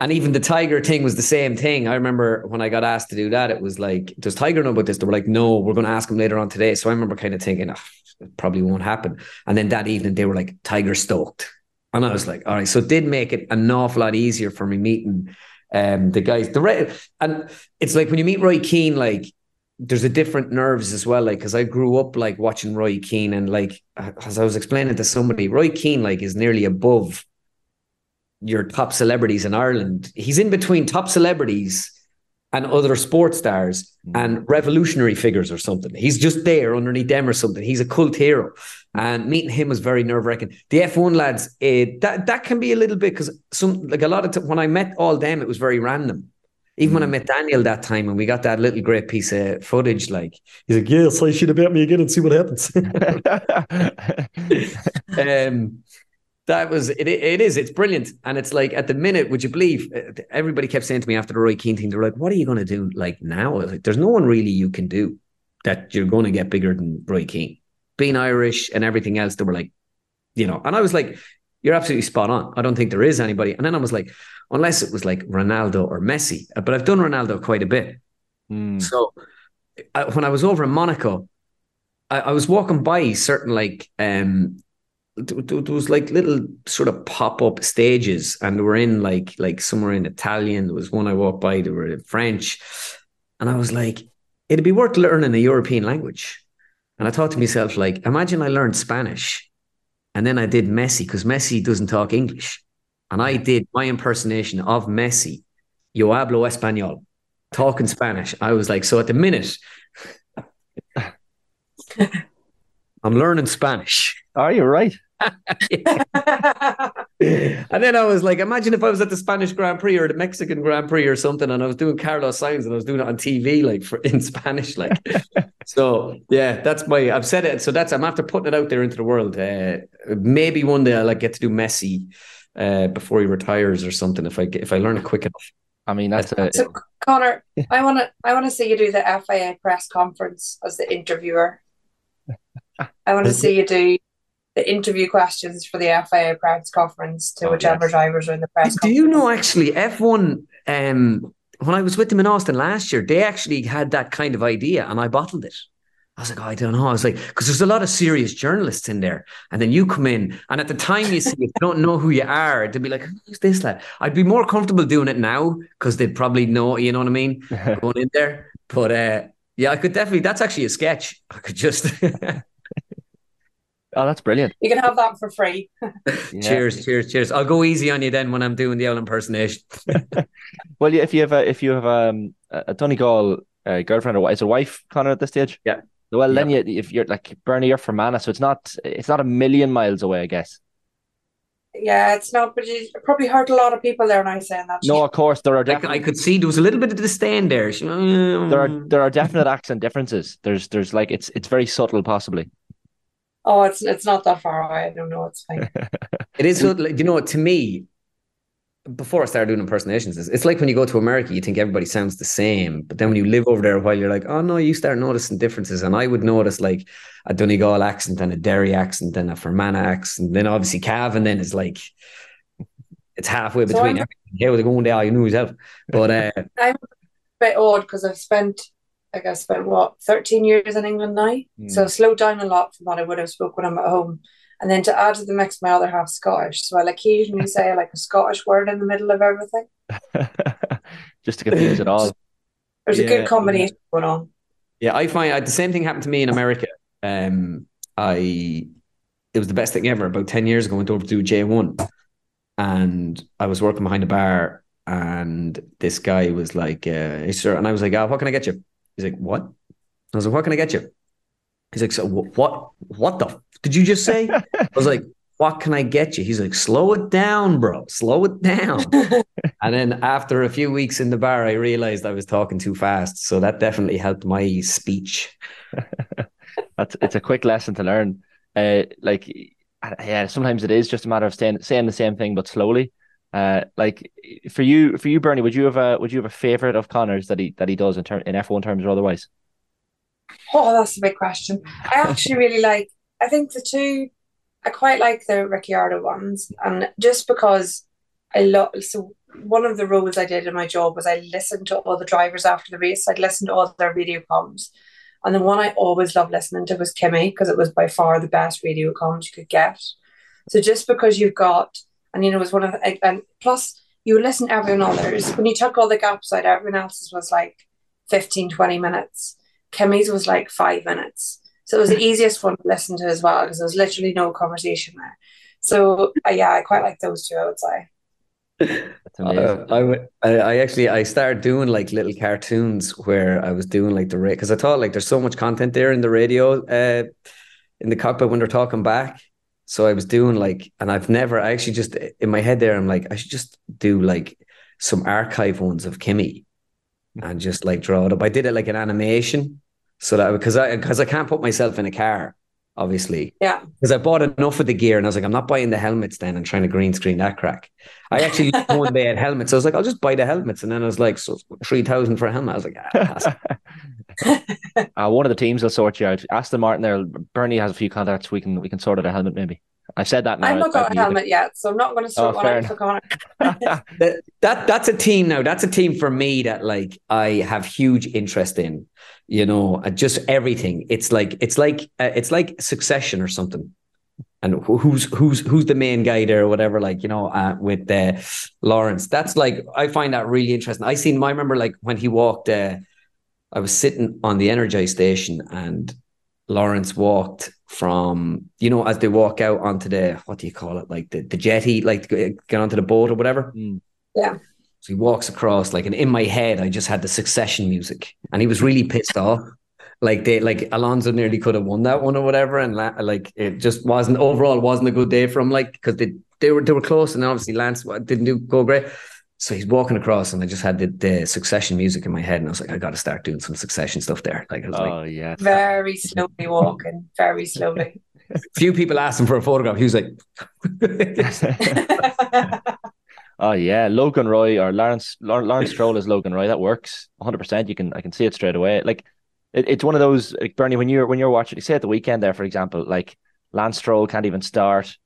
and even the Tiger thing was the same thing. I remember when I got asked to do that, it was like, does Tiger know about this? They were like, no, we're going to ask him later on today. So I remember kind of thinking, oh, it probably won't happen. And then that evening, they were like, Tiger stoked. And I was like, all right. So it did make it an awful lot easier for me meeting um, the guys. The re- And it's like when you meet Roy Keane, like, there's a different nerves as well. Like, because I grew up like watching Roy Keane, and like, as I was explaining to somebody, Roy Keane, like, is nearly above your top celebrities in Ireland. He's in between top celebrities and other sports stars mm. and revolutionary figures or something. He's just there underneath them or something. He's a cult hero. And meeting him was very nerve wracking. The F1 lads, uh, that that can be a little bit because some like a lot of t- when I met all them, it was very random. Even mm. when I mm. met Daniel that time and we got that little great piece of footage, like he's like, "Yeah, say shit about me again and see what happens." [laughs] um, that was it. It is. It's brilliant, and it's like at the minute. Would you believe? Uh, everybody kept saying to me after the Roy Keane thing, they're like, "What are you going to do like now?" like, "There's no one really you can do that. You're going to get bigger than Roy Keane, being Irish and everything else." They were like, you know, and I was like, "You're absolutely spot on. I don't think there is anybody." And then I was like, unless it was like Ronaldo or Messi, but I've done Ronaldo quite a bit. Mm. So I, when I was over in Monaco, I, I was walking by certain like um there was like little sort of pop up stages, and they were in like like somewhere in Italian. There was one I walked by. They were in French, and I was like, it'd be worth learning a European language. And I thought to myself, like, imagine I learned Spanish and then I did Messi because Messi doesn't talk English. And I did my impersonation of Messi, yo hablo español, talking Spanish. I was like, so at the minute, [laughs] I'm learning Spanish. Are you right? And then I was like, imagine if I was at the Spanish Grand Prix or the Mexican Grand Prix or something, and I was doing Carlos Sainz and I was doing it on TV, like for in Spanish, like. [laughs] so yeah, that's my. I've said it. So that's I'm after putting it out there into the world. Uh, maybe one day I like get to do Messi uh, before he retires or something. If I if I learn it quick enough. I mean, that's a. So Conor, [laughs] I want to I want to see you do the FIA press conference as the interviewer. I want to see you do the interview questions for the FIA press conference to Oh, whichever yes. drivers are in the press. Do you know actually F1 um when I was with them in Austin last year, they actually had that kind of idea and I bottled it. I was like, oh, I don't know. I was like, because there's a lot of serious journalists in there. And then you come in, and at the time you see, if you don't know who you are, they'd be like, who's this lad? I'd be more comfortable doing it now because they'd probably know, you know what I mean? [laughs] Going in there. But uh, yeah, I could definitely, that's actually a sketch. I could just, [laughs] Oh, that's brilliant. You can have that for free. [laughs] Yeah. cheers, cheers, cheers. I'll go easy on you then when I'm doing the old impersonation. [laughs] Well, yeah, if you have a if you have um, a Donegal uh, girlfriend or wi- is a wife, Conor, at this stage. Yeah. Well, then you if you're like Bernie, you're from Fermanagh, so it's not it's not a million miles away, I guess. Yeah, it's not, but you probably hurt a lot of people there now saying that. No, of course there are I, definitely I could see there was a little bit of disdain there. She- there are there are definite accent differences. There's there's like it's it's very subtle, possibly. Oh, it's it's not that far away. I don't know. It's fine. [laughs] It is so, like, you know, to me, before I started doing impersonations, it's, like when you go to America, you think everybody sounds the same. But then when you live over there a while, you're like, oh no, you start noticing differences. And I would notice like a Donegal accent and a Derry accent and a Fermanagh accent. And then obviously Cavan then is like, it's halfway between I'm- everything. They're going there, you know yourself. But uh, [laughs] I'm a bit odd because I've spent, like, I spent what, 13 years in England now. So I've slowed down a lot from what I would have spoke when I'm at home. And then to add to the mix, my other half Scottish. So I'll occasionally [laughs] say like a Scottish word in the middle of everything. [laughs] Just to confuse it all. [laughs] There's a Yeah. good combination going on. Yeah, I find I, the same thing happened to me in America. Um, I it was the best thing ever. About ten years ago, I went over to do J one, and I was working behind a bar, and this guy was like, uh, hey, "Sir," and I was like, "Ah, what can I get you?" He's like, "What?" I was like, "What can I get you?" He's like, "So what? What the f- did you just say?" [laughs] I was like, "What can I get you?" He's like, "Slow it down, bro. Slow it down." [laughs] And then after a few weeks in the bar, I realized I was talking too fast. So that definitely helped my speech. [laughs] That's it's a quick lesson to learn. Uh, like yeah, sometimes it is just a matter of saying saying the same thing but slowly. Uh, like for you, for you, Bernie, would you have a would you have a favorite of Conor's that he that he does in term in F one terms or otherwise? Oh, that's a big question. I actually [laughs] really like, I think the two, I quite like the Ricciardo ones. And just because I love, so one of the roles I did in my job was I listened to all the drivers after the race. I'd listen to all their radio comms. And the one I always loved listening to was Kimi because it was by far the best radio comms you could get. So just because you've got, and you know, it was one of the, and plus you would listen to everyone else's. When you took all the gaps out, everyone else's was like 15, 20 minutes. Kimi's was like five minutes. So it was the easiest one to listen to as well because there was literally no conversation there. So uh, yeah, I quite like those two, I would say. That's amazing. Uh, I, w- I I actually I started doing like little cartoons where I was doing like the rate because I thought like there's so much content there in the radio uh in the cockpit when they're talking back. So I was doing like, and I've never I actually just in my head there I'm like I should just do like some archive ones of Kimi and just like draw it up. I did it like an animation so that because I because I can't put myself in a car obviously Yeah. because I bought enough of the gear and I was like, I'm not buying the helmets then and trying to green screen that crack. I actually looked one [laughs] day at helmets. I was like, I'll just buy the helmets. And then I was like, so 3000 for a helmet. I was like, ah, [laughs] [laughs] uh, one of the teams will sort you out. Aston Martin there. Bernie has a few contacts. We can we can sort out a helmet maybe. I said that now. I've not got a helmet yet, so I'm not going to sort Oh, one fair out for Conor. that, that that's a team now. That's a team for me that like I have huge interest in. You know, uh, just everything. It's like it's like uh, it's like Succession or something. And who's who's who's the main guy there or whatever? Like you know, uh, with uh, Lawrence. That's like I find that really interesting. I seen. I remember like when he walked. Uh, I was sitting on the Energize station and Lawrence walked from, you know, as they walk out onto the, what do you call it? Like the, the jetty, like get onto the boat or whatever. Mm. Yeah. So he walks across, like, and in my head, I just had the succession music and he was really pissed off. Like they, like Alonso nearly could have won that one or whatever. And like, it just wasn't, overall, wasn't a good day for him. Like, because they, they were, they were close and obviously Lance didn't do go great. So he's walking across, and I just had the, the Succession music in my head, and I was like, I got to start doing some Succession stuff there. Like, I was oh like, yeah, Very slowly walking, very slowly. A [laughs] few people asked him for a photograph. He was like, [laughs] [laughs] oh yeah, Logan Roy or Lawrence Lawrence Stroll is Logan Roy. That works 100. percent You can I can see it straight away. Like it, it's one of those like Bernie when you're when you're watching. Say at the weekend there, for example, like Lance Stroll can't even start.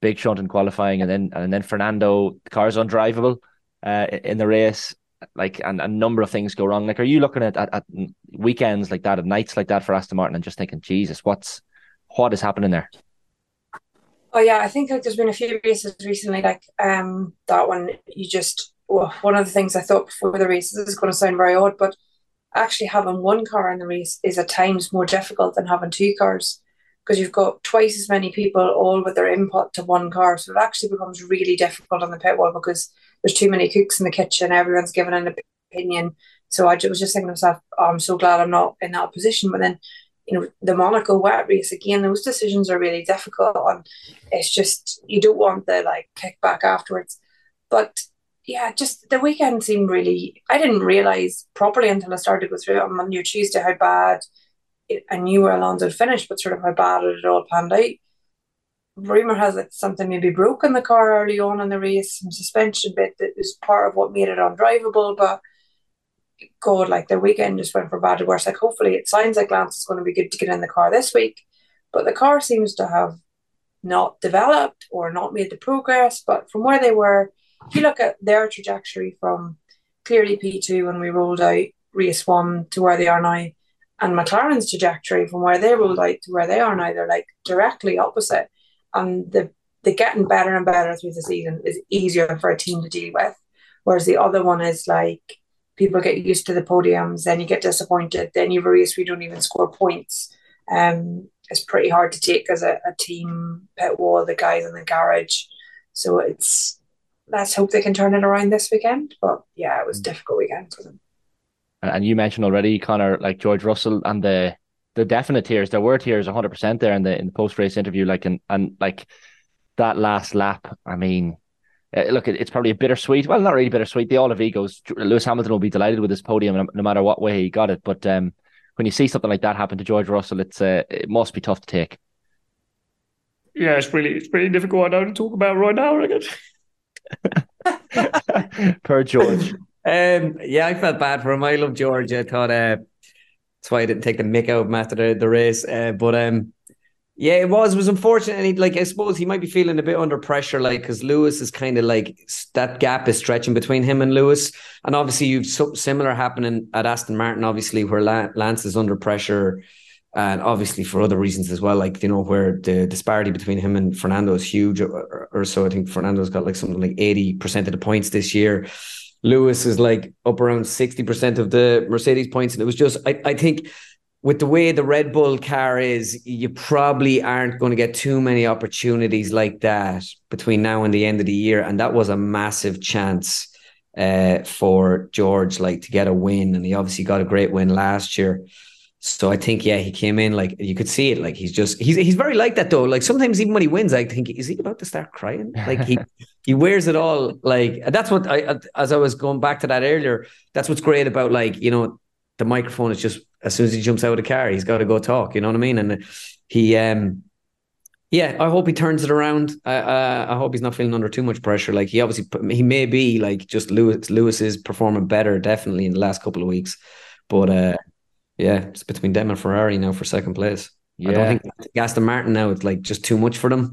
Big shunt in qualifying, and then and then Fernando, the car's undrivable uh, in the race. Like and a number of things go wrong. Like, are you looking at, at, at weekends like that, at nights like that for Aston Martin, and just thinking, Jesus, what's what is happening there? Oh yeah, I think like there's been a few races recently, like um that one. You just well, one of the things I thought before the race this is going to sound very odd, but actually having one car in the race is at times more difficult than having two cars because you've got twice as many people all with their input to one car. So it actually becomes really difficult on the pit wall because there's too many cooks in the kitchen. Everyone's giving an opinion. So I was just thinking to myself, oh, I'm so glad I'm not in that position. But then, you know, the Monaco wet race again, those decisions are really difficult, and it's just you don't want the like kickback afterwards. But yeah, just the weekend seemed really. I didn't realize properly until I started to go through it on Monday or Tuesday how bad I knew where Alonso had finished, but sort of how bad it all panned out. Rumor has it something maybe broke in the car early on in the race, some suspension bit that was part of what made it undrivable. But God, like the weekend just went from bad to worse. Like hopefully it sounds like Lance is going to be good to get in the car this week, but the car seems to have not developed or not made the progress. But from where they were, if you look at their trajectory from clearly P2 when we rolled out race one to where they are now, and McLaren's trajectory from where they rolled out to where they are now, they're like directly opposite. And the the getting better and better through the season is easier for a team to deal with. Whereas the other one is like people get used to the podiums, then you get disappointed, then you race you don't even score points. Um, it's pretty hard to take as a, a team pit wall, the guys in the garage. So it's let's hope they can turn it around this weekend. But yeah, it was a difficult weekend for them and you mentioned already, Conor, like George Russell and the the definite tears. There were tears, hundred percent there in the in the post race interview. Like and and like that last lap. I mean, uh, look, it's probably a bittersweet. Well, not really bittersweet. They all have egos. Lewis Hamilton will be delighted with his podium, no, no matter what way he got it. But um, when you see something like that happen to George Russell, it's uh, it must be tough to take. Yeah, it's really it's pretty difficult. I don't talk about right now. I [laughs] Per George. Um, yeah, I felt bad for him. I love George. I thought uh, that's why I didn't take the mick out of him after the, the race. Uh, but um, yeah, it was it was unfortunate. And he, like I suppose he might be feeling a bit under pressure, like because Lewis is kind of like that gap is stretching between him and Lewis, and obviously you've so similar happening at Aston Martin, obviously where Lance is under pressure. And obviously for other reasons as well, like you know where the disparity between him and Fernando is huge, or, or so. I think Fernando's got like something like eighty percent of the points this year. Lewis is like up around 60% of the Mercedes points. And it was just, I, I think with the way the Red Bull car is, you probably aren't going to get too many opportunities like that between now and the end of the year. And that was a massive chance uh, for George, like to get a win. And he obviously got a great win last year. So I think yeah, he came in like you could see it. Like he's just he's he's very like that though. Like sometimes even when he wins, I think is he about to start crying? Like he [laughs] he wears it all. Like that's what I as I was going back to that earlier. That's what's great about like you know the microphone is just as soon as he jumps out of the car, he's got to go talk. You know what I mean? And he um yeah, I hope he turns it around. I uh, I hope he's not feeling under too much pressure. Like he obviously he may be like just Lewis Lewis is performing better definitely in the last couple of weeks, but uh yeah, it's between them and Ferrari now for second place. Yeah. I don't think Aston Martin now it's like just too much for them.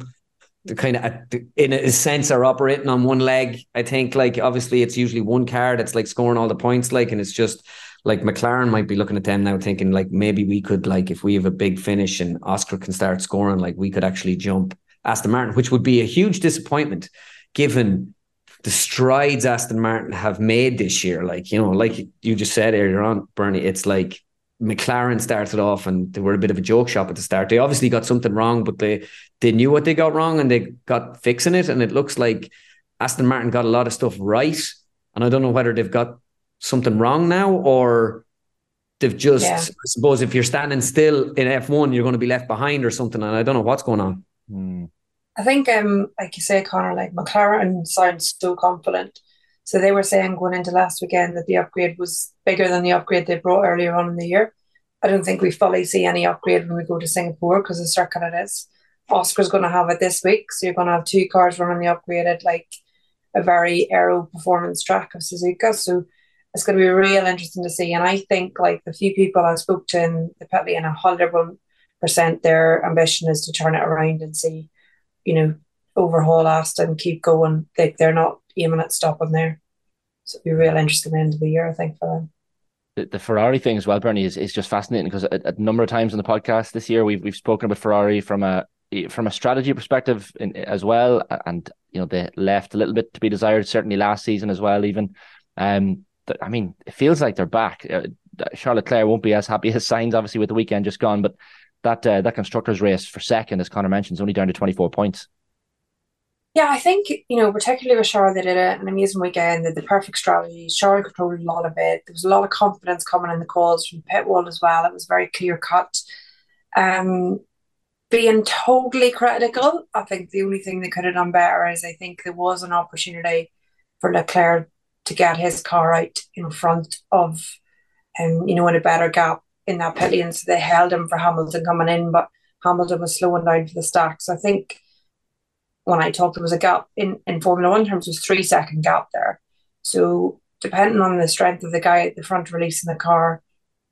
They kind of, in a sense, are operating on one leg. I think, like, obviously, it's usually one car that's like scoring all the points, like, and it's just like McLaren might be looking at them now, thinking, like, maybe we could, like, if we have a big finish and Oscar can start scoring, like, we could actually jump Aston Martin, which would be a huge disappointment given the strides Aston Martin have made this year. Like, you know, like you just said earlier on, Bernie, it's like McLaren started off and they were a bit of a joke shop at the start. They obviously got something wrong, but they they knew what they got wrong and they got fixing it. And it looks like Aston Martin got a lot of stuff right. And I don't know whether they've got something wrong now or they've just yeah. I suppose if you're standing still in F1, you're going to be left behind or something. And I don't know what's going on. Hmm. I think um like you say, Conor, like McLaren sounds so confident. So they were saying going into last weekend that the upgrade was bigger than the upgrade they brought earlier on in the year. I don't think we fully see any upgrade when we go to Singapore because the circuit it is. Oscar's going to have it this week, so you're going to have two cars running the upgraded like a very aero performance track of Suzuka. So it's going to be real interesting to see. And I think like the few people I spoke to in the pit lane, hundred one percent their ambition is to turn it around and see, you know, overhaul Aston, keep going. Like they're not aiming at stopping there. So it'll be real interesting end of the year, I think, for them. The, the Ferrari thing as well, Bernie, is, is just fascinating because a, a number of times on the podcast this year we've we've spoken about Ferrari from a from a strategy perspective in, as well, and you know they left a little bit to be desired. Certainly last season as well, even. Um, I mean, it feels like they're back. Uh, Charles Leclerc won't be as happy [laughs] as Sainz, obviously, with the weekend just gone, but that uh, that constructors race for second, as Conor mentioned, is only down to twenty four points. Yeah, I think, you know, particularly with Charlotte, they did an amazing weekend. They did the perfect strategy. Charles controlled a lot of it. There was a lot of confidence coming in the calls from pit wall as well. It was very clear cut. Um, being totally critical, I think the only thing they could have done better is I think there was an opportunity for Leclerc to get his car out in front of um, you know, in a better gap in that pit lane. So they held him for Hamilton coming in, but Hamilton was slowing down for the stacks. I think when I talked, there was a gap in, in Formula One terms, was three second gap there. So depending on the strength of the guy at the front releasing the car,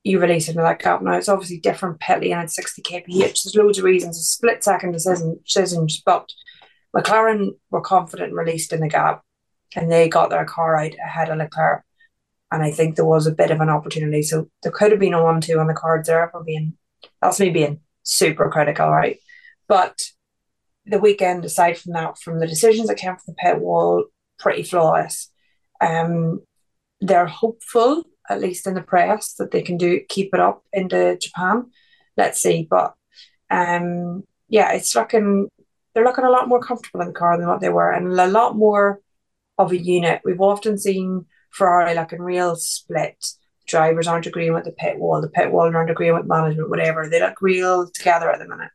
you release into that gap. Now it's obviously different pit lane and it's 60 kph. There's loads of reasons, a split second decision, decisions, but McLaren were confident and released in the gap and they got their car out ahead of Leclerc. And I think there was a bit of an opportunity. So there could have been a one two on the cards there for being that's me being super critical, right? But the weekend, aside from that, from the decisions that came from the pit wall, pretty flawless. Um, they're hopeful, at least in the press, that they can do keep it up into Japan. Let's see, but um, yeah, it's looking they're looking a lot more comfortable in the car than what they were, and a lot more of a unit. We've often seen Ferrari like in real split. Drivers aren't agreeing with the pit wall, the pit wall aren't agreeing with management, whatever. They look real together at the minute.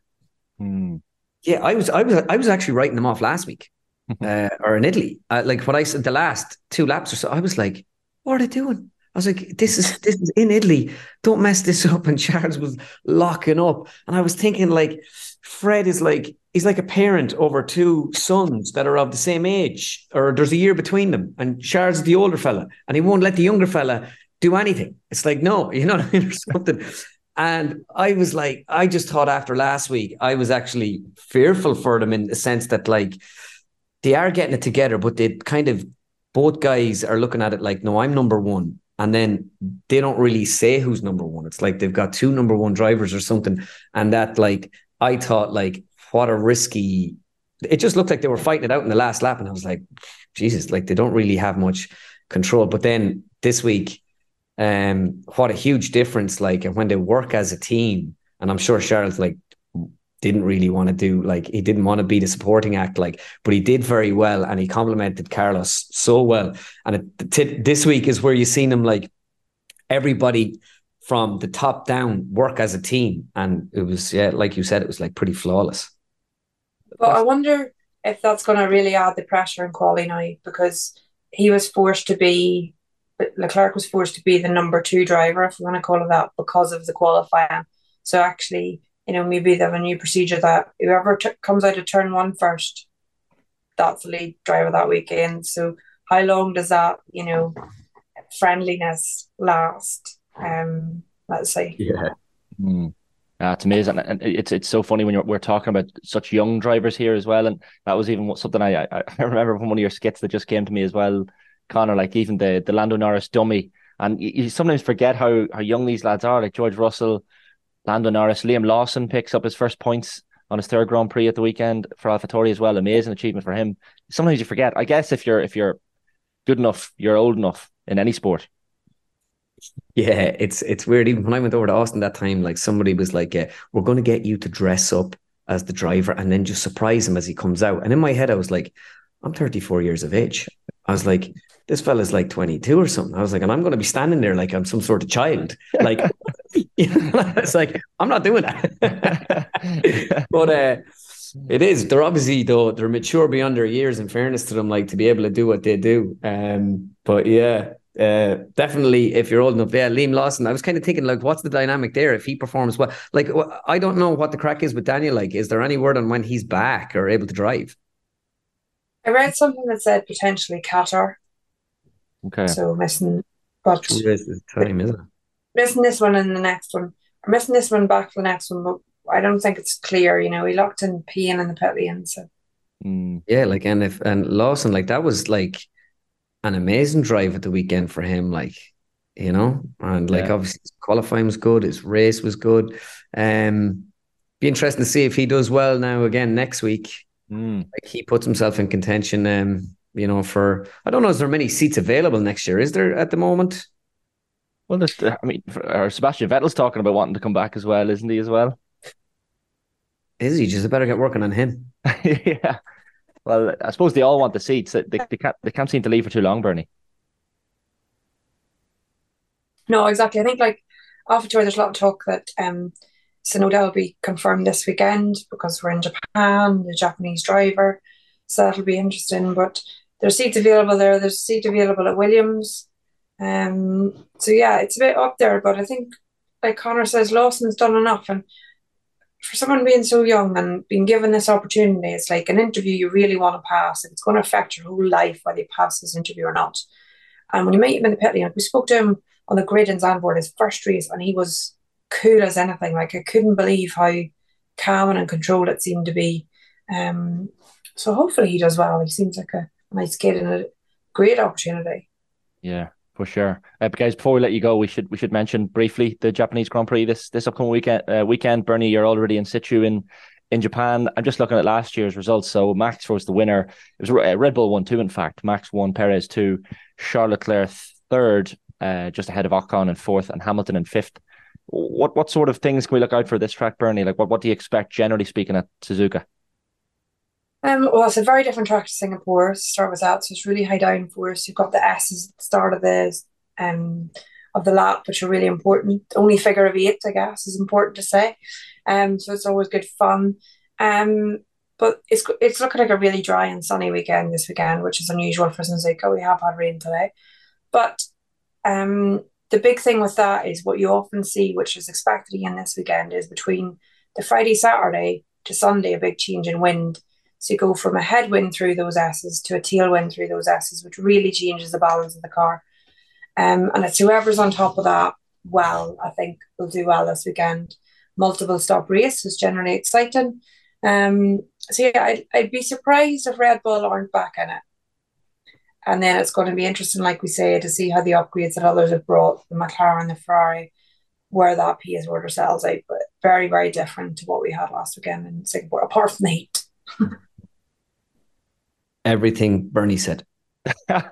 Mm. Yeah, I was, I was, I was actually writing them off last week, [laughs] uh, or in Italy. Uh, like what I said, the last two laps or so, I was like, "What are they doing?" I was like, "This is this is in Italy. Don't mess this [laughs] up." And Charles was locking up, and I was thinking, like, Fred is like he's like a parent over two sons that are of the same age, or there's a year between them, and Charles is the older fella, and he won't let the younger fella do anything. It's like, no, [laughs] you know, what I mean, or something. And I was like, I just thought after last week, I was actually fearful for them in the sense that like they are getting it together, but they kind of both guys are looking at it like, no, I'm number one. And then they don't really say who's number one. It's like they've got two number one drivers or something. And that like I thought like what a risky it just looked like they were fighting it out in the last lap. And I was like, Jesus, like they don't really have much control. But then this week, um, what a huge difference! Like and when they work as a team, and I'm sure Charles like didn't really want to do like he didn't want to be the supporting act like but he did very well and he complimented Carlos so well. And it, t- this week is where you've seen him like everybody from the top down work as a team. And it was yeah like you said it was like pretty flawless. But I wonder if that's going to really add the pressure in quali now because he was forced to be Leclerc was forced to be the number two driver, if we want to call it that, because of the qualifying. So actually, you know, maybe they have a new procedure that whoever t- comes out of turn one first, that's the lead driver that weekend. So how long does that, you know, friendliness last? Um, let's see. Yeah. Mm. Uh, it's amazing, and it's it's so funny when you're, we're talking about such young drivers here as well. And that was even something I [laughs] I remember from one of your skits that just came to me as well Conor, like even the the Lando Norris dummy, and you, you, sometimes forget how how young these lads are. Like George Russell, Lando Norris, Liam Lawson picks up his first points on his third Grand Prix at the weekend for AlphaTauri as well. Amazing achievement for him. Sometimes you forget. I guess if you're if you're good enough, you're old enough in any sport. Yeah, it's it's weird. Even when I went over to Austin that time, like somebody was like, uh, "We're going to get you to dress up as the driver and then just surprise him as he comes out." And in my head, I was like, "I'm 34 years of age." I was like, "This fella's like 22 or something." I was like, "And I'm going to be standing there like I'm some sort of child." Like, [laughs] [laughs] it's like I'm not doing that. [laughs] but uh, it is. They're obviously though they're mature beyond their years. In fairness to them, like to be able to do what they do. Um, but yeah, uh, definitely, if you're old enough, yeah, Liam Lawson. I was kind of thinking, like, what's the dynamic there if he performs well? Like, I don't know what the crack is with Daniel. Like, is there any word on when he's back or able to drive? I read something that said potentially Qatar. Okay. So missing, but time, is it? Missing this one and the next one, or missing this one back for the next one, but I don't think it's clear. You know, he locked in peeing in the pit lane, so. Mm. Yeah, like and if and Lawson, like that was like an amazing drive at the weekend for him, like you know, and like Yeah. obviously his qualifying was good, his race was good. Um, be interesting to see if he does well now again next week. Mm. Like he puts himself in contention. Um, you know, for I don't know, is there many seats available next year? Is there at the moment? Well, there's, I mean, for, or Sebastian Vettel's talking about wanting to come back as well, isn't he? As well. Is he just better get working on him? [laughs] yeah. Well, I suppose they all want the seats. They, they can't. They can't seem to leave for too long, Bernie. No, exactly. I think like after tour, there's a lot of talk that um, Tsunoda will be confirmed this weekend because we're in Japan, the Japanese driver, so that'll be interesting. But there's seats available there. There's a seat available at Williams. Um, so yeah, it's a bit up there, but I think like Conor says, Lawson's done enough, and for someone being so young and being given this opportunity, it's like an interview you really want to pass. and It's going to affect your whole life whether you pass this interview or not. And when you meet him in the pit lane, we spoke to him on the grid in Zandvoort his first race, and he was cool as anything. Like I couldn't believe how calm and controlled it seemed to be. Um, so hopefully he does well. He seems like a nice kid and a great opportunity. Yeah, for sure. Uh, but guys, before we let you go, we should we should mention briefly the Japanese Grand Prix this this upcoming weekend. Uh, weekend, Bernie, you're already in situ in in Japan. I'm just looking at last year's results. So Max was the winner. It was uh, Red Bull won two, in fact. Max won, Perez two, Charles Leclerc third, uh, just ahead of Ocon in fourth, and Hamilton in fifth. What what sort of things can we look out for this track, Bernie? Like what what do you expect generally speaking at Suzuka? Um, well, it's a very different track to Singapore. To start with that, so it's really high downforce. You've got the S's at the start of the um of the lap, which are really important. Only figure of eight, I guess, is important to say. Um, so it's always good fun. Um, but it's it's looking like a really dry and sunny weekend this weekend, which is unusual for Suzuka. We have had rain today, but um, the big thing with that is what you often see, which is expected again this weekend, is between the Friday Saturday to Sunday, a big change in wind. So go from a headwind through those S's to a tailwind through those S's, which really changes the balance of the car. Um, and it's whoever's on top of that, well, I think will do well this weekend. Multiple stop race is generally exciting. Um, so yeah, I'd, I'd be surprised if Red Bull aren't back in it. And then it's going to be interesting, like we say, to see how the upgrades that others have brought, the McLaren, the Ferrari, where that PS order sells out. But very, very different to what we had last weekend in Singapore, apart from the heat. [laughs] Everything Bernie said. [laughs] I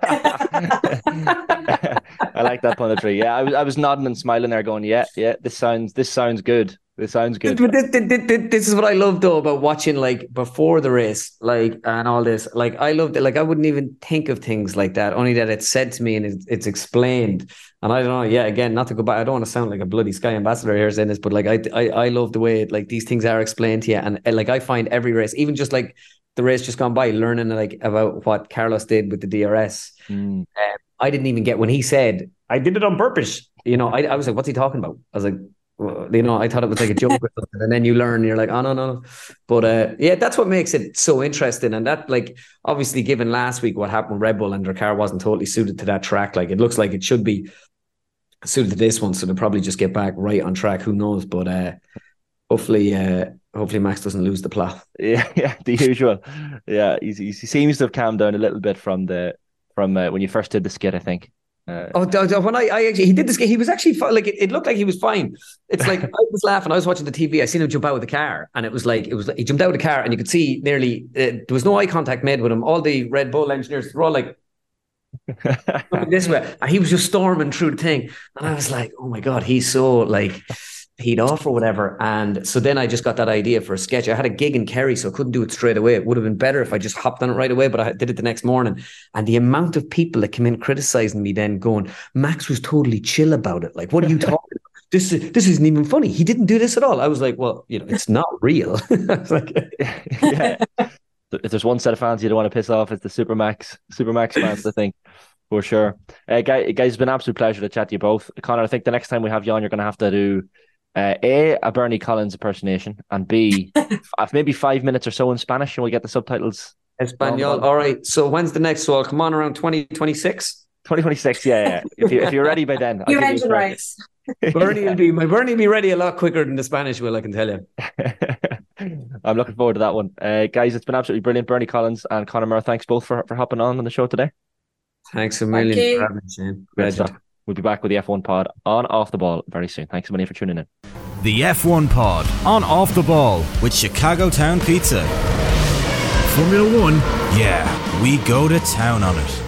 like that punditry. Yeah, I was I was nodding and smiling there, going, "Yeah, yeah, this sounds this sounds good. This sounds good." But this, this, this, is what I love though about watching like before the race, like and all this. Like I loved it. Like I wouldn't even think of things like that. Only that it's said to me and it's, it's explained. And I don't know. Yeah, again, not to go back. I don't want to sound like a bloody Sky ambassador here saying this, but like I I, I love the way like these things are explained to you, and, and like I find every race, even just like the race just gone by, learning like about what Carlos did with the DRS. Mm. Um, I didn't even get when he said I did it on purpose. You know, I, I was like, what's he talking about? I was like, you know, I thought it was like a joke and then you learn, you're like, oh no, no, no. But uh, yeah, that's what makes it so interesting. And that, like, obviously, given last week what happened with Red Bull and their car wasn't totally suited to that track, like it looks like it should be suited to this one, so they'll probably just get back right on track. Who knows? But uh, hopefully, uh, hopefully Max doesn't lose the plot. [laughs] Yeah, yeah, the usual. Yeah, he, he seems to have calmed down a little bit from the from uh, when you first did the skit, I think. Uh, Oh, when I, I actually he did this, game, he was actually like it, it looked like he was fine. It's like [laughs] I was laughing. I was watching the TV. I seen him jump out of the car, and it was like it was he jumped out of the car, and you could see nearly uh, there was no eye contact made with him. All the Red Bull engineers were all like, [laughs] this way. And he was just storming through the thing. And I was like, oh my God, he's so like peed off or whatever. And so then I just got that idea for a sketch. I had a gig in Kerry, so I couldn't do it straight away. It would have been better if I just hopped on it right away, but I did it the next morning. And the amount of people that came in criticizing me then going, Max was totally chill about it. Like, what are you [laughs] talking about? This, this isn't even funny. He didn't do this at all. I was like, well, you know, it's not real. [laughs] like, [laughs] yeah. If there's one set of fans you don't want to piss off, it's the Supermax Supermax fans, I think, for sure. Uh, guys, guys, it's been an absolute pleasure to chat to you both. Connor, I think the next time we have you on, you're going to have to do uh, A, a Bernie Collins impersonation, and B, [laughs] maybe five minutes or so in Spanish, and we'll get the subtitles. Espanol. All right. So when's the next one? Come on around 2026? 2026, yeah, yeah. [laughs] If, you, if you're ready by then, you engine rights. [laughs] Bernie will be my Bernie will be ready a lot quicker than the Spanish will, I can tell you. I'm looking forward to that one. Uh, guys, it's been absolutely brilliant. Bernie Collins and Conor Moore, thanks both for, for hopping on on the show today. Thanks a million Thank for having me, Shane. Great stuff. We'll be back with the F1 pod on Off the Ball very soon. Thanks million for tuning in. The F1 pod on Off the Ball with Chicago Town Pizza. Formula One, yeah, we go to town on it.